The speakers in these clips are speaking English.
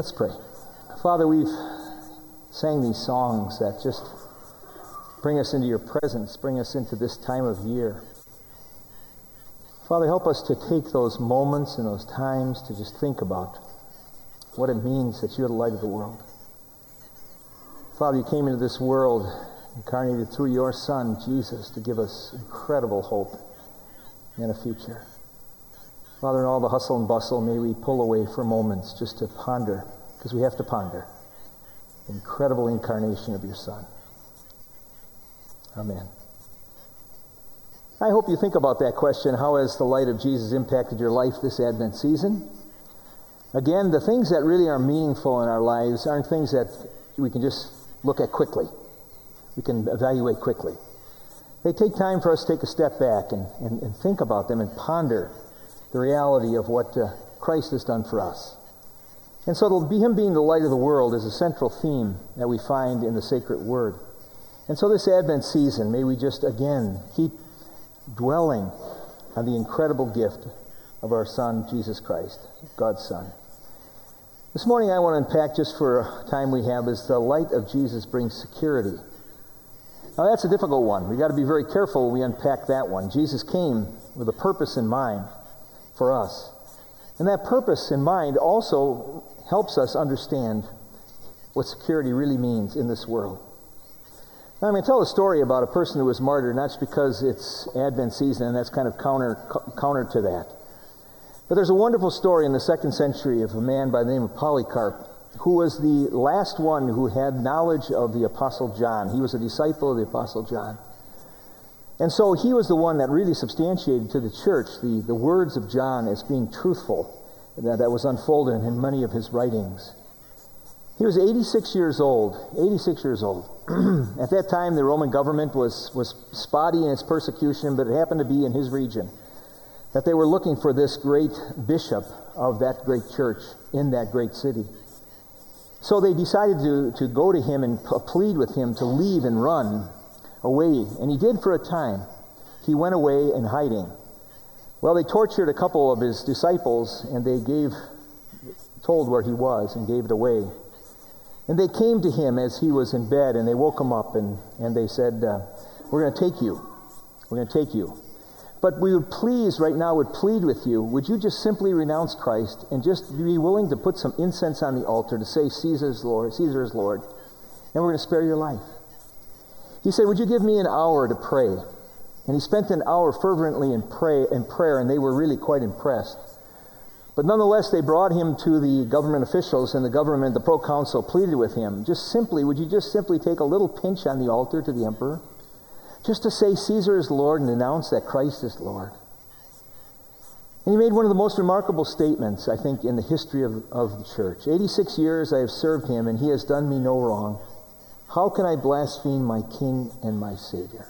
Let's pray. Father, we've sang these songs that just bring us into your presence, bring us into this time of year. Father, help us to take those moments and those times to just think about what it means that you're the light of the world. Father, you came into this world incarnated through your Son, Jesus, to give us incredible hope and a future. Father, in all the hustle and bustle, may we pull away for moments just to ponder, because we have to ponder, incredible incarnation of your Son. Amen. I hope you think about that question how has the light of Jesus impacted your life this Advent season? Again, the things that really are meaningful in our lives aren't things that we can just look at quickly, we can evaluate quickly. They take time for us to take a step back and, and, and think about them and ponder the reality of what uh, Christ has done for us. And so be Him being the light of the world is a central theme that we find in the sacred word. And so this Advent season, may we just again keep dwelling on the incredible gift of our Son, Jesus Christ, God's Son. This morning I want to unpack just for a time we have is the light of Jesus brings security. Now that's a difficult one. We've got to be very careful when we unpack that one. Jesus came with a purpose in mind for us. And that purpose in mind also helps us understand what security really means in this world. Now, going to tell a story about a person who was martyred, not just because it's Advent season and that's kind of counter, counter to that. But there's a wonderful story in the second century of a man by the name of Polycarp, who was the last one who had knowledge of the Apostle John. He was a disciple of the Apostle John. And so he was the one that really substantiated to the church the, the words of John as being truthful, that, that was unfolded in many of his writings. He was 86 years old, 86 years old. At that time, the Roman government was, was spotty in its persecution, but it happened to be in his region that they were looking for this great bishop of that great church in that great city. So they decided to, to go to him and plead with him to leave and run away. And he did for a time. He went away in hiding. Well, they tortured a couple of his disciples and they gave, told where he was and gave it away. And they came to him as he was in bed and they woke him up and, and they said, uh, We're going to take you. We're going to take you. But we would please, right now, would plead with you, would you just simply renounce Christ and just be willing to put some incense on the altar to say, Caesar is Lord, Caesar is Lord, and we're going to spare your life. He said, Would you give me an hour to pray? And he spent an hour fervently in, pray, in prayer, and they were really quite impressed. But nonetheless, they brought him to the government officials, and the government, the proconsul, pleaded with him, just simply, would you just simply take a little pinch on the altar to the emperor? Just to say Caesar is Lord and announce that Christ is Lord. And he made one of the most remarkable statements, I think, in the history of, of the church. 86 years I have served him, and he has done me no wrong. How can I blaspheme my King and my Savior?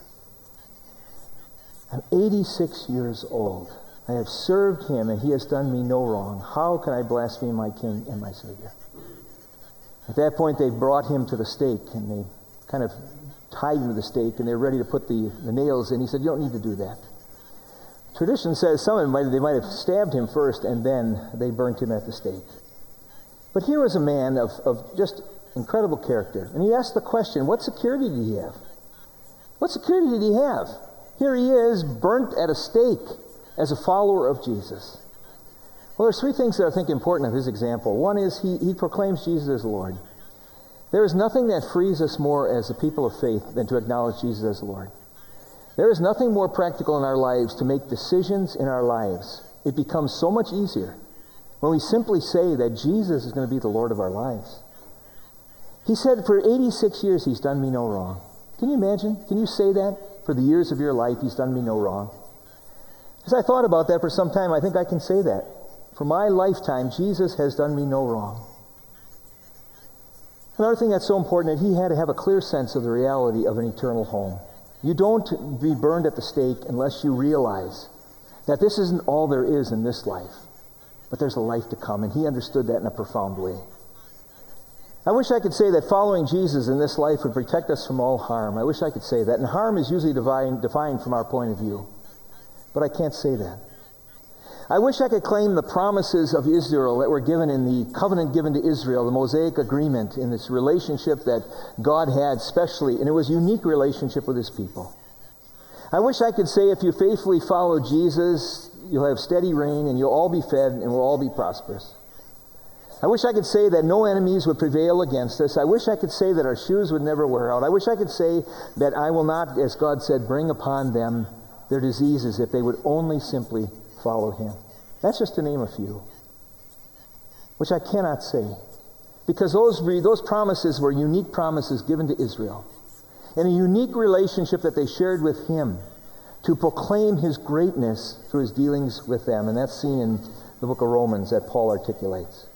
I'm 86 years old. I have served him, and he has done me no wrong. How can I blaspheme my King and my Savior? At that point, they brought him to the stake, and they kind of tied him to the stake, and they're ready to put the, the nails in. He said, You don't need to do that. Tradition says some of them might, they might have stabbed him first, and then they burnt him at the stake. But here was a man of, of just incredible character. And he asked the question, what security did he have? What security did he have? Here he is, burnt at a stake as a follower of Jesus. Well, there's three things that I think important of his example. One is he, he proclaims Jesus as Lord. There is nothing that frees us more as a people of faith than to acknowledge Jesus as Lord. There is nothing more practical in our lives to make decisions in our lives. It becomes so much easier when we simply say that Jesus is going to be the Lord of our lives. He said, For 86 years, he's done me no wrong. Can you imagine? Can you say that? For the years of your life, he's done me no wrong. As I thought about that for some time, I think I can say that. For my lifetime, Jesus has done me no wrong. Another thing that's so important that he had to have a clear sense of the reality of an eternal home. You don't be burned at the stake unless you realize that this isn't all there is in this life, but there's a life to come, and he understood that in a profound way. I wish I could say that following Jesus in this life would protect us from all harm. I wish I could say that. And harm is usually divine, defined from our point of view. But I can't say that. I wish I could claim the promises of Israel that were given in the covenant given to Israel, the Mosaic agreement, in this relationship that God had specially, and it was a unique relationship with his people. I wish I could say if you faithfully follow Jesus, you'll have steady rain and you'll all be fed and we'll all be prosperous. I wish I could say that no enemies would prevail against us. I wish I could say that our shoes would never wear out. I wish I could say that I will not, as God said, bring upon them their diseases if they would only simply follow him. That's just to name a few, which I cannot say. Because those, those promises were unique promises given to Israel and a unique relationship that they shared with him to proclaim his greatness through his dealings with them. And that's seen in the book of Romans that Paul articulates.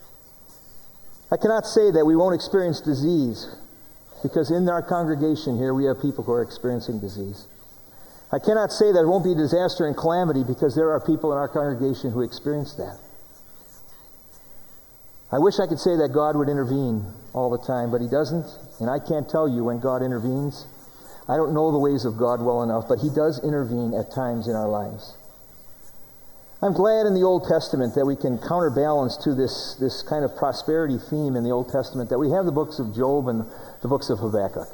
I cannot say that we won't experience disease because in our congregation here we have people who are experiencing disease. I cannot say that there won't be disaster and calamity because there are people in our congregation who experience that. I wish I could say that God would intervene all the time, but He doesn't, and I can't tell you when God intervenes. I don't know the ways of God well enough, but He does intervene at times in our lives. I'm glad in the Old Testament that we can counterbalance to this, this kind of prosperity theme in the Old Testament that we have the books of Job and the books of Habakkuk.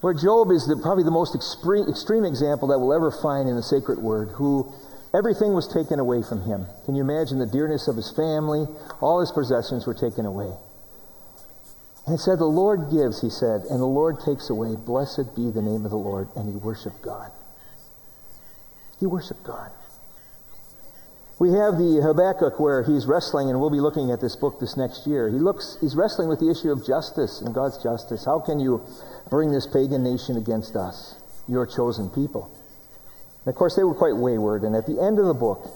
Where Job is the, probably the most extreme, extreme example that we'll ever find in the sacred word, who everything was taken away from him. Can you imagine the dearness of his family? All his possessions were taken away. And it said, The Lord gives, he said, and the Lord takes away. Blessed be the name of the Lord. And he worshiped God. He worshiped God. We have the Habakkuk where he's wrestling, and we'll be looking at this book this next year. He looks, he's wrestling with the issue of justice and God's justice. How can you bring this pagan nation against us, your chosen people. And of course, they were quite wayward. And at the end of the book,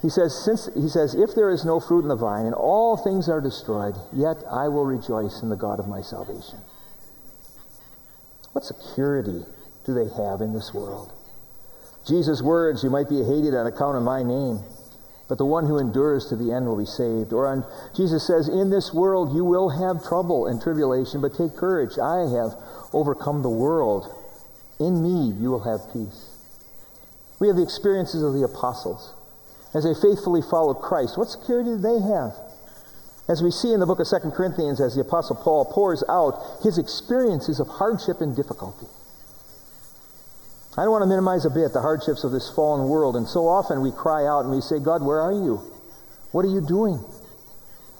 he says, since, he says, If there is no fruit in the vine and all things are destroyed, yet I will rejoice in the God of my salvation. What security do they have in this world? Jesus' words, You might be hated on account of my name but the one who endures to the end will be saved. Or on, Jesus says, In this world you will have trouble and tribulation, but take courage. I have overcome the world. In me you will have peace. We have the experiences of the apostles. As they faithfully followed Christ, what security did they have? As we see in the book of 2 Corinthians, as the apostle Paul pours out his experiences of hardship and difficulty. I don't want to minimize a bit the hardships of this fallen world. And so often we cry out and we say, God, where are you? What are you doing?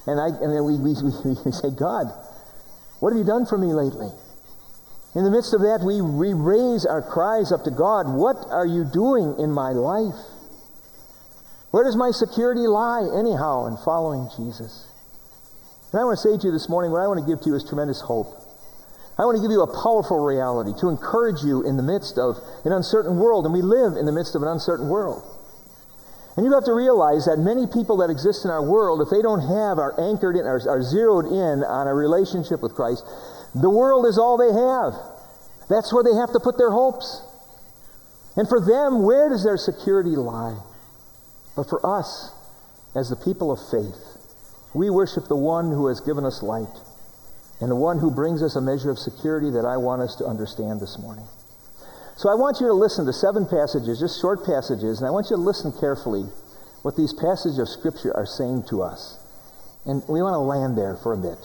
And, I, and then we, we, we say, God, what have you done for me lately? In the midst of that, we, we raise our cries up to God. What are you doing in my life? Where does my security lie, anyhow, in following Jesus? And I want to say to you this morning, what I want to give to you is tremendous hope. I want to give you a powerful reality to encourage you in the midst of an uncertain world. And we live in the midst of an uncertain world. And you have to realize that many people that exist in our world, if they don't have, are anchored in, are, are zeroed in on a relationship with Christ, the world is all they have. That's where they have to put their hopes. And for them, where does their security lie? But for us, as the people of faith, we worship the one who has given us light and the one who brings us a measure of security that I want us to understand this morning. So I want you to listen to seven passages, just short passages, and I want you to listen carefully what these passages of Scripture are saying to us. And we want to land there for a bit.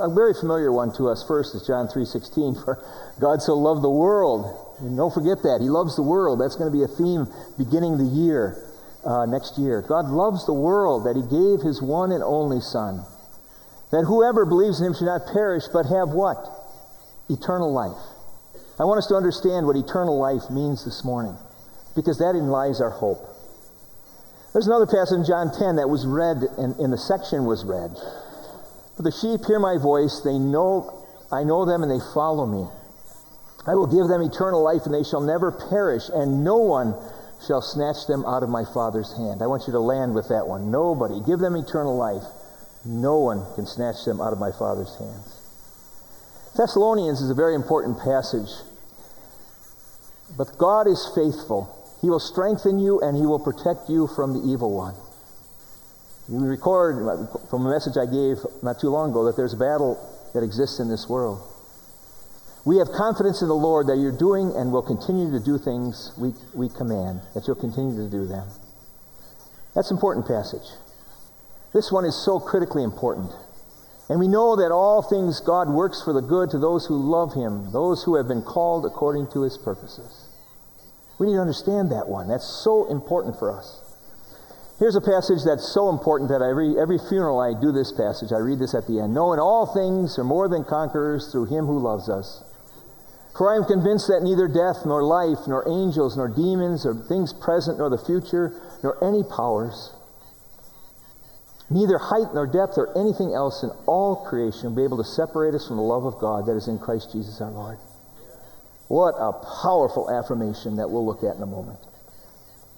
A very familiar one to us first is John 3.16, for God so loved the world. And don't forget that. He loves the world. That's going to be a theme beginning the year, uh, next year. God loves the world that he gave his one and only Son that whoever believes in him should not perish, but have what? Eternal life. I want us to understand what eternal life means this morning, because that lies our hope. There's another passage in John 10 that was read, and in the section was read. For the sheep hear my voice, they know, I know them, and they follow me. I will give them eternal life, and they shall never perish, and no one shall snatch them out of my Father's hand. I want you to land with that one. Nobody. Give them eternal life no one can snatch them out of my Father's hands. Thessalonians is a very important passage. But God is faithful. He will strengthen you and He will protect you from the evil one. You record from a message I gave not too long ago that there's a battle that exists in this world. We have confidence in the Lord that you're doing and will continue to do things we, we command, that you'll continue to do them. That's important passage. This one is so critically important. And we know that all things God works for the good to those who love him, those who have been called according to his purposes. We need to understand that one. That's so important for us. Here's a passage that's so important that read, every funeral I do this passage. I read this at the end. Knowing all things are more than conquerors through him who loves us. For I am convinced that neither death, nor life, nor angels, nor demons, or things present, nor the future, nor any powers, neither height nor depth or anything else in all creation will be able to separate us from the love of God that is in Christ Jesus our Lord. What a powerful affirmation that we'll look at in a moment.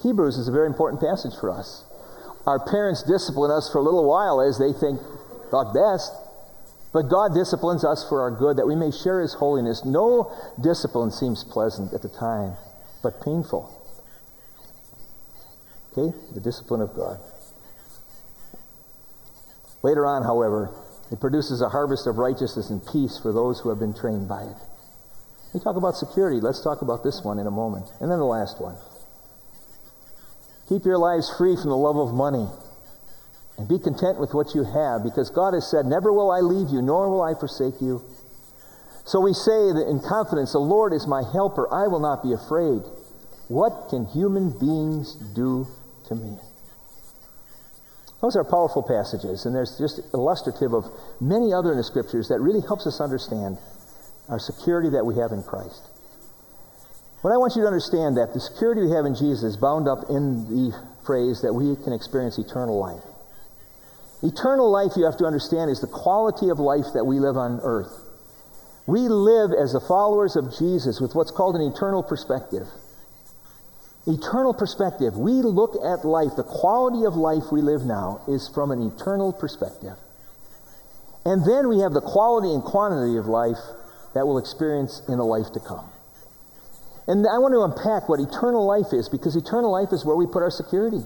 Hebrews is a very important passage for us. Our parents discipline us for a little while as they think thought best, but God disciplines us for our good that we may share his holiness. No discipline seems pleasant at the time, but painful. Okay? The discipline of God. Later on, however, it produces a harvest of righteousness and peace for those who have been trained by it. We talk about security. Let's talk about this one in a moment. And then the last one. Keep your lives free from the love of money and be content with what you have because God has said, Never will I leave you, nor will I forsake you. So we say that in confidence, The Lord is my helper. I will not be afraid. What can human beings do to me? Those are powerful passages, and there's just illustrative of many other in the scriptures that really helps us understand our security that we have in Christ. What I want you to understand that the security we have in Jesus is bound up in the phrase that we can experience eternal life. Eternal life, you have to understand, is the quality of life that we live on earth. We live as the followers of Jesus with what's called an eternal perspective. Eternal perspective. We look at life, the quality of life we live now is from an eternal perspective. And then we have the quality and quantity of life that we'll experience in the life to come. And I want to unpack what eternal life is because eternal life is where we put our security.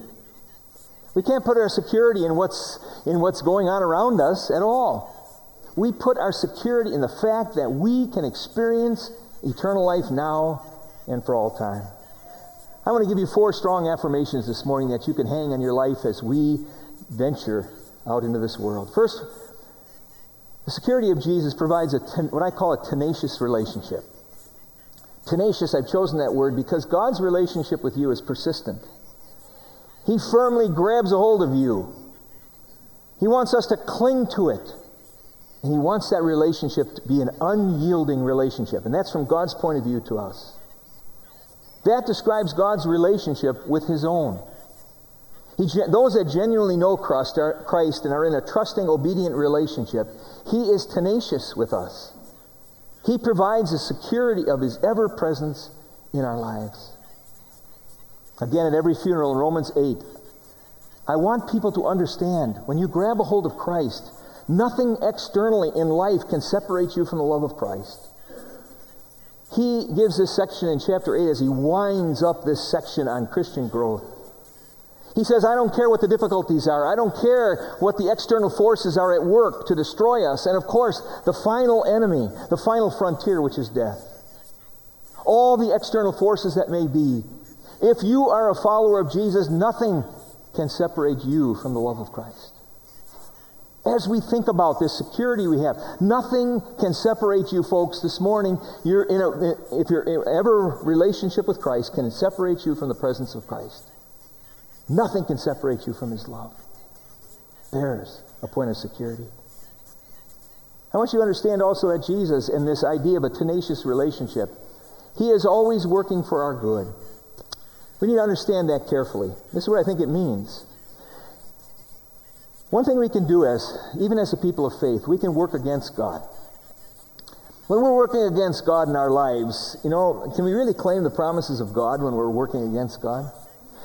We can't put our security in what's, in what's going on around us at all. We put our security in the fact that we can experience eternal life now and for all time. I want to give you four strong affirmations this morning that you can hang on your life as we venture out into this world. First, the security of Jesus provides a ten, what I call a tenacious relationship. Tenacious, I've chosen that word because God's relationship with you is persistent. He firmly grabs a hold of you. He wants us to cling to it. And He wants that relationship to be an unyielding relationship. And that's from God's point of view to us. That describes God's relationship with His own. He, those that genuinely know Christ, are, Christ and are in a trusting, obedient relationship, He is tenacious with us. He provides the security of His ever presence in our lives. Again, at every funeral in Romans 8, I want people to understand when you grab a hold of Christ, nothing externally in life can separate you from the love of Christ he gives this section in chapter 8 as he winds up this section on Christian growth. He says, I don't care what the difficulties are. I don't care what the external forces are at work to destroy us. And of course, the final enemy, the final frontier, which is death. All the external forces that may be. If you are a follower of Jesus, nothing can separate you from the love of Christ as we think about this security we have. Nothing can separate you, folks. This morning, you're in a, if you're ever relationship with Christ, can separate you from the presence of Christ. Nothing can separate you from His love. There's a point of security. I want you to understand also that Jesus, and this idea of a tenacious relationship, He is always working for our good. We need to understand that carefully. This is what I think it means. One thing we can do as, even as a people of faith, we can work against God. When we're working against God in our lives, you know, can we really claim the promises of God when we're working against God?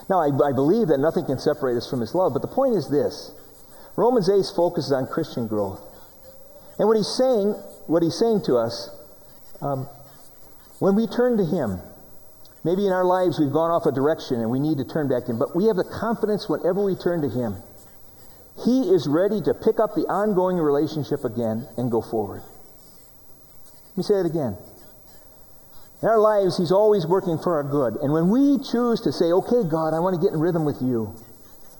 Now, I, I believe that nothing can separate us from His love, but the point is this Romans 8 focuses on Christian growth. And what he's saying, what he's saying to us, um, when we turn to Him, maybe in our lives we've gone off a direction and we need to turn back Him, but we have the confidence whenever we turn to Him he is ready to pick up the ongoing relationship again and go forward. Let me say it again. In our lives, He's always working for our good. And when we choose to say, okay, God, I want to get in rhythm with you,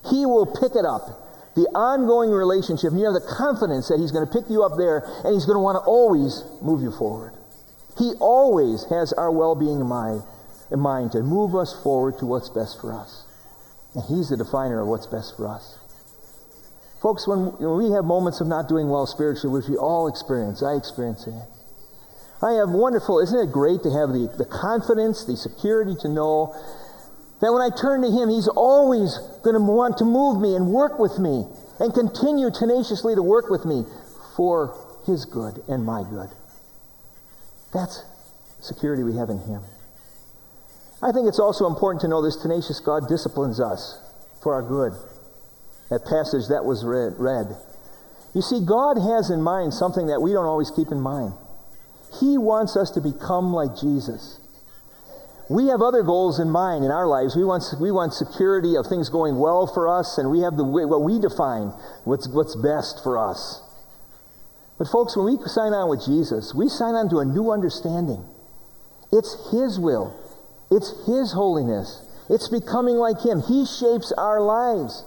He will pick it up. The ongoing relationship, and you have the confidence that He's going to pick you up there and He's going to want to always move you forward. He always has our well being in mind, in mind to move us forward to what's best for us. And He's the definer of what's best for us. Folks, when, we have moments of not doing well spiritually, which we all experience, I experience it. I have wonderful, isn't it great to have the, the confidence, the security to know that when I turn to Him, He's always going to want to move me and work with me and continue tenaciously to work with me for His good and my good. That's security we have in Him. I think it's also important to know this tenacious God disciplines us for our good. That passage that was read. read. You see, God has in mind something that we don't always keep in mind. He wants us to become like Jesus. We have other goals in mind in our lives. We want, we want security of things going well for us, and we have the way, what we define what's, what's best for us. But, folks, when we sign on with Jesus, we sign on to a new understanding. It's His will, it's His holiness, it's becoming like Him. He shapes our lives.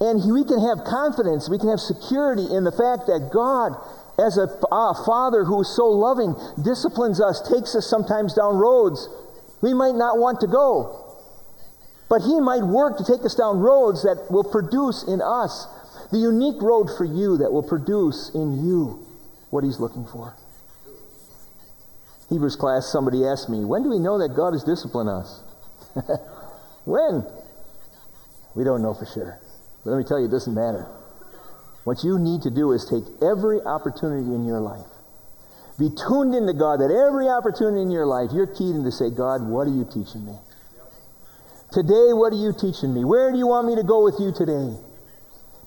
And we can have confidence, we can have security in the fact that God as a, a father who is so loving disciplines us, takes us sometimes down roads we might not want to go. But he might work to take us down roads that will produce in us the unique road for you that will produce in you what he's looking for. Hebrews class, somebody asked me, when do we know that God has disciplined us? when? We don't know for sure. But let me tell you, it doesn't matter. What you need to do is take every opportunity in your life. Be tuned into God that every opportunity in your life, you're keyed in to say, God, what are you teaching me? Today, what are you teaching me? Where do you want me to go with you today?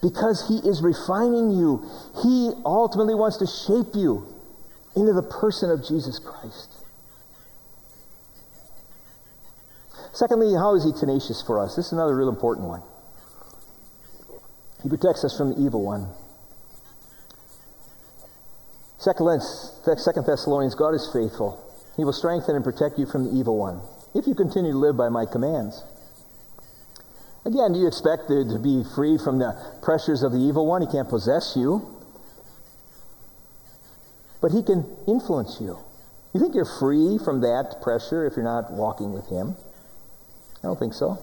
Because He is refining you. He ultimately wants to shape you into the person of Jesus Christ. Secondly, how is He tenacious for us? This is another real important one. He protects us from the evil one. Second Thessalonians, God is faithful. He will strengthen and protect you from the evil one if you continue to live by my commands. Again, do you expect to be free from the pressures of the evil one? He can't possess you, but he can influence you. You think you're free from that pressure if you're not walking with him? I don't think so.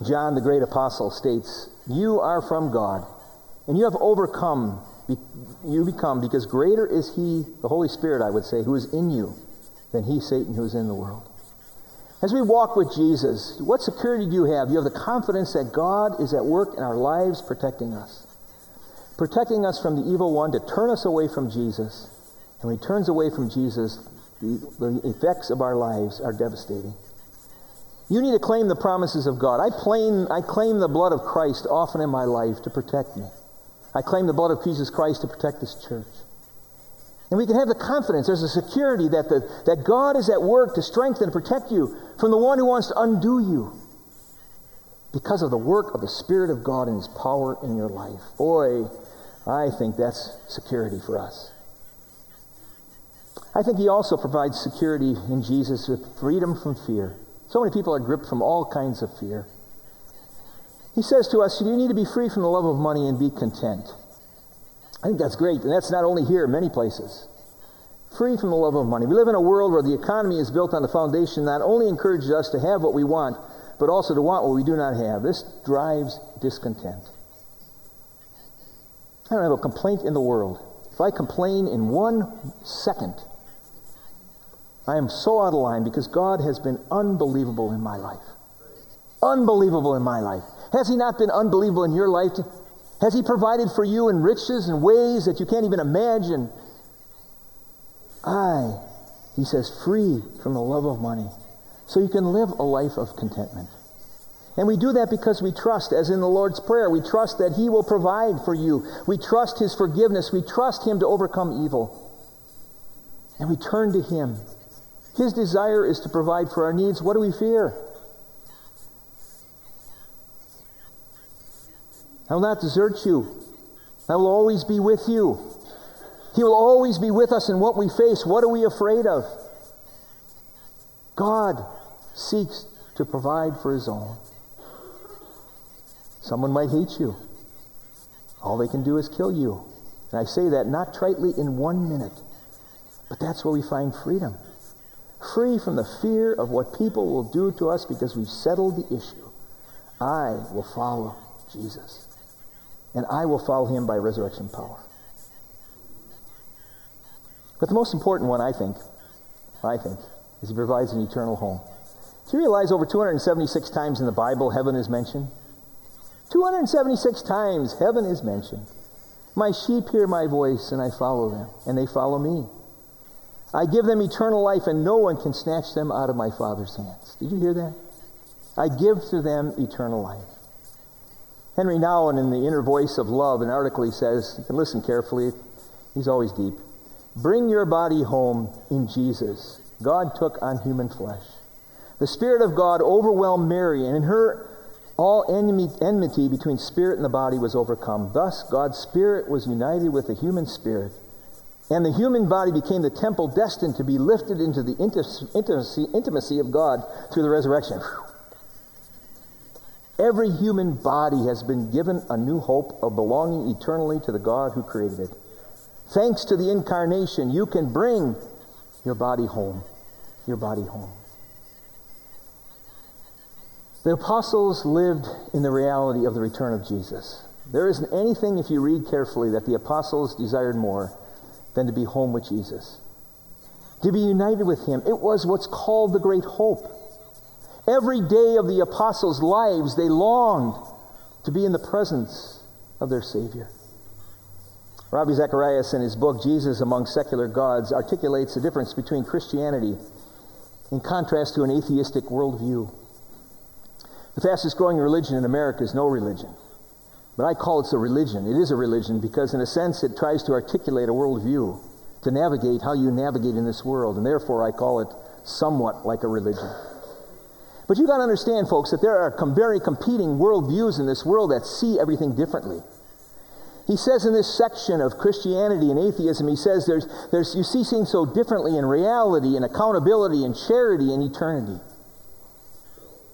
John, the great apostle, states, You are from God, and you have overcome, you become, because greater is He, the Holy Spirit, I would say, who is in you, than He, Satan, who is in the world. As we walk with Jesus, what security do you have? You have the confidence that God is at work in our lives protecting us. Protecting us from the evil one to turn us away from Jesus. And when he turns away from Jesus, the, the effects of our lives are devastating. You need to claim the promises of God. I claim, I claim the blood of Christ often in my life to protect me. I claim the blood of Jesus Christ to protect this church. And we can have the confidence, there's a security that, the, that God is at work to strengthen and protect you from the one who wants to undo you because of the work of the Spirit of God and His power in your life. Boy, I think that's security for us. I think He also provides security in Jesus with freedom from fear. So many people are gripped from all kinds of fear. He says to us, You need to be free from the love of money and be content. I think that's great, and that's not only here, many places. Free from the love of money. We live in a world where the economy is built on the foundation not only encourages us to have what we want, but also to want what we do not have. This drives discontent. I don't have a complaint in the world. If I complain in one second, I am so out of line because God has been unbelievable in my life. Unbelievable in my life. Has He not been unbelievable in your life? Has He provided for you in riches and ways that you can't even imagine? I, He says, free from the love of money, so you can live a life of contentment. And we do that because we trust, as in the Lord's Prayer, we trust that He will provide for you. We trust His forgiveness. We trust Him to overcome evil. And we turn to Him his desire is to provide for our needs. What do we fear? I will not desert you. I will always be with you. He will always be with us in what we face. What are we afraid of? God seeks to provide for his own. Someone might hate you. All they can do is kill you. And I say that not tritely in one minute, but that's where we find freedom. Free from the fear of what people will do to us because we've settled the issue. I will follow Jesus. And I will follow him by resurrection power. But the most important one, I think, I think, is he provides an eternal home. Do you realize over 276 times in the Bible heaven is mentioned? 276 times heaven is mentioned. My sheep hear my voice, and I follow them, and they follow me. I give them eternal life, and no one can snatch them out of my Father's hands. Did you hear that? I give to them eternal life. Henry Nouwen, in the inner voice of love, an article he says, and listen carefully, he's always deep. Bring your body home in Jesus. God took on human flesh. The Spirit of God overwhelmed Mary, and in her all enmity between spirit and the body was overcome. Thus, God's Spirit was united with the human spirit, and the human body became the temple destined to be lifted into the intimacy, intimacy of God through the resurrection. Every human body has been given a new hope of belonging eternally to the God who created it. Thanks to the incarnation, you can bring your body home. Your body home. The apostles lived in the reality of the return of Jesus. There isn't anything, if you read carefully, that the apostles desired more than to be home with Jesus, to be united with him. It was what's called the great hope. Every day of the apostles' lives, they longed to be in the presence of their Savior. Ravi Zacharias, in his book Jesus Among Secular Gods, articulates the difference between Christianity in contrast to an atheistic worldview. The fastest growing religion in America is no religion. But I call it a religion. It is a religion because, in a sense, it tries to articulate a worldview to navigate how you navigate in this world. And therefore, I call it somewhat like a religion. But you got to understand, folks, that there are com- very competing worldviews in this world that see everything differently. He says in this section of Christianity and atheism, he says there's, there's, you see things so differently in reality and accountability and charity and eternity.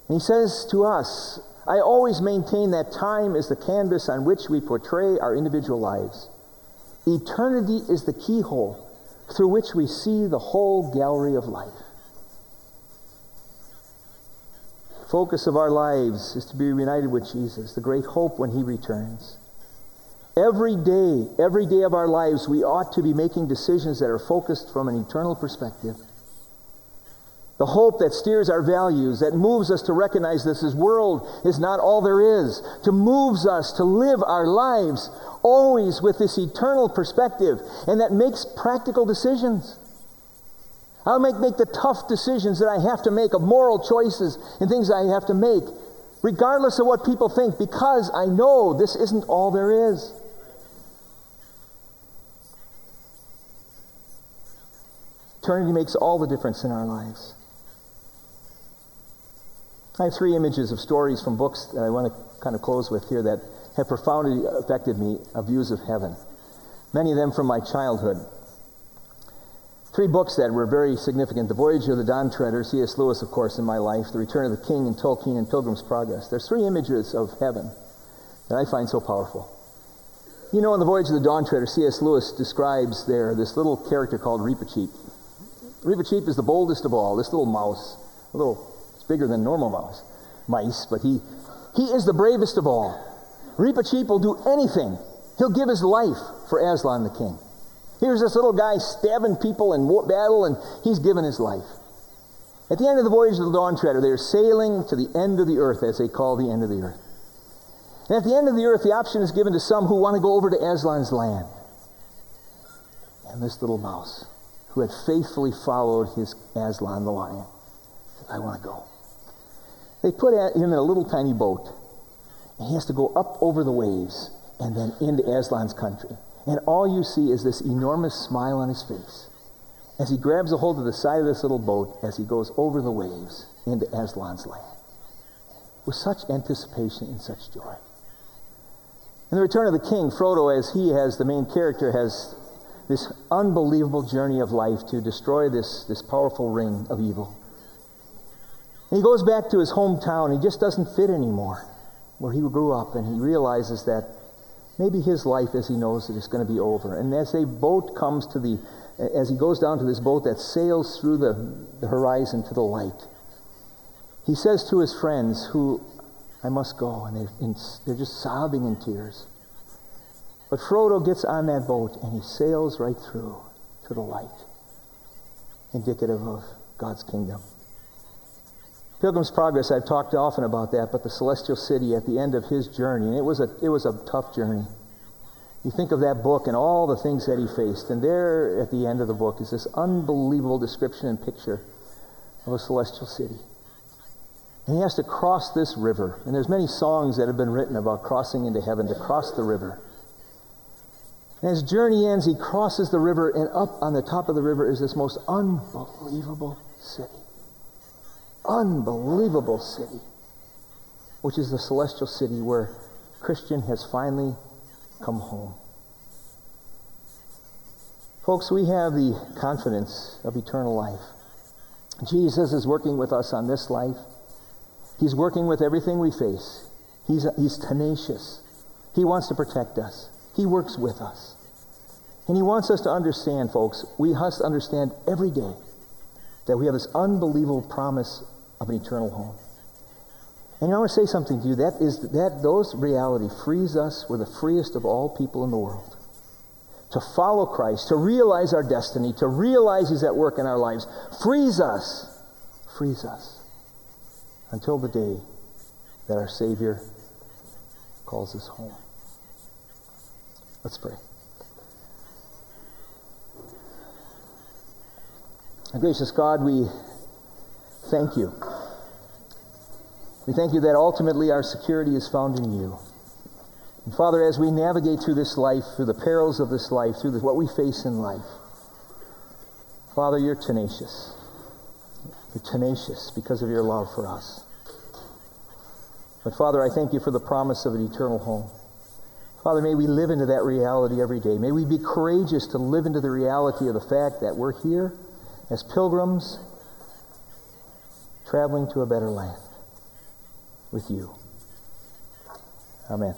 And he says to us, I always maintain that time is the canvas on which we portray our individual lives. Eternity is the keyhole through which we see the whole gallery of life. Focus of our lives is to be united with Jesus, the great hope when he returns. Every day, every day of our lives, we ought to be making decisions that are focused from an eternal perspective the hope that steers our values, that moves us to recognize this world is not all there is, to moves us to live our lives always with this eternal perspective, and that makes practical decisions. I'll make, make the tough decisions that I have to make of moral choices and things I have to make, regardless of what people think, because I know this isn't all there is. Eternity makes all the difference in our lives. I have three images of stories from books that I want to kind of close with here that have profoundly affected me of views of heaven. Many of them from my childhood. Three books that were very significant The Voyage of the Dawn Treader, C.S. Lewis, of course, in my life, The Return of the King, and Tolkien and Pilgrim's Progress. There's three images of heaven that I find so powerful. You know, in The Voyage of the Dawn Treader, C.S. Lewis describes there this little character called Reepicheep. Reepicheep is the boldest of all, this little mouse, a little bigger than normal mouse, mice, but he, he is the bravest of all. Reepicheep will do anything. He'll give his life for Aslan the king. Here's this little guy stabbing people in battle, and he's given his life. At the end of the voyage of the Dawn Treader, they're sailing to the end of the earth, as they call the end of the earth. And at the end of the earth, the option is given to some who want to go over to Aslan's land. And this little mouse, who had faithfully followed his Aslan the lion, said, I want to go. They put him in a little tiny boat, and he has to go up over the waves and then into Aslan's country. And all you see is this enormous smile on his face as he grabs a hold of the side of this little boat as he goes over the waves into Aslan's land with such anticipation and such joy. In the return of the king, Frodo, as he has the main character, has this unbelievable journey of life to destroy this, this powerful ring of evil. And he goes back to his hometown. He just doesn't fit anymore. where he grew up and he realizes that maybe his life as he knows it is going to be over. And as a boat comes to the, as he goes down to this boat that sails through the, the horizon to the light, he says to his friends, who I must go, and they're, they're just sobbing in tears. But Frodo gets on that boat and he sails right through to the light, indicative of God's kingdom. Pilgrim's Progress, I've talked often about that, but the celestial city at the end of his journey, and it was a, it was a tough journey. You think of that book and all the things that he faced, and there at the end of the book is this unbelievable description and picture of a celestial city. And he has to cross this river. And there's many songs that have been written about crossing into heaven to cross the river. And as journey ends, he crosses the river, and up on the top of the river is this most unbelievable city. Unbelievable city, which is the celestial city where Christian has finally come home. Folks, we have the confidence of eternal life. Jesus is working with us on this life. He's working with everything we face. He's, he's tenacious. He wants to protect us. He works with us. And He wants us to understand, folks, we must understand every day that we have this unbelievable promise of an eternal home. And I want to say something to you. That is that those reality frees us. We're the freest of all people in the world. To follow Christ, to realize our destiny, to realize He's at work in our lives, frees us. Frees us until the day that our Savior calls us home. Let's pray. Gracious God, we thank you. We thank you that ultimately our security is found in you. And Father, as we navigate through this life, through the perils of this life, through what we face in life, Father, you're tenacious. You're tenacious because of your love for us. But Father, I thank you for the promise of an eternal home. Father, may we live into that reality every day. May we be courageous to live into the reality of the fact that we're here as pilgrims traveling to a better land with you. Amen.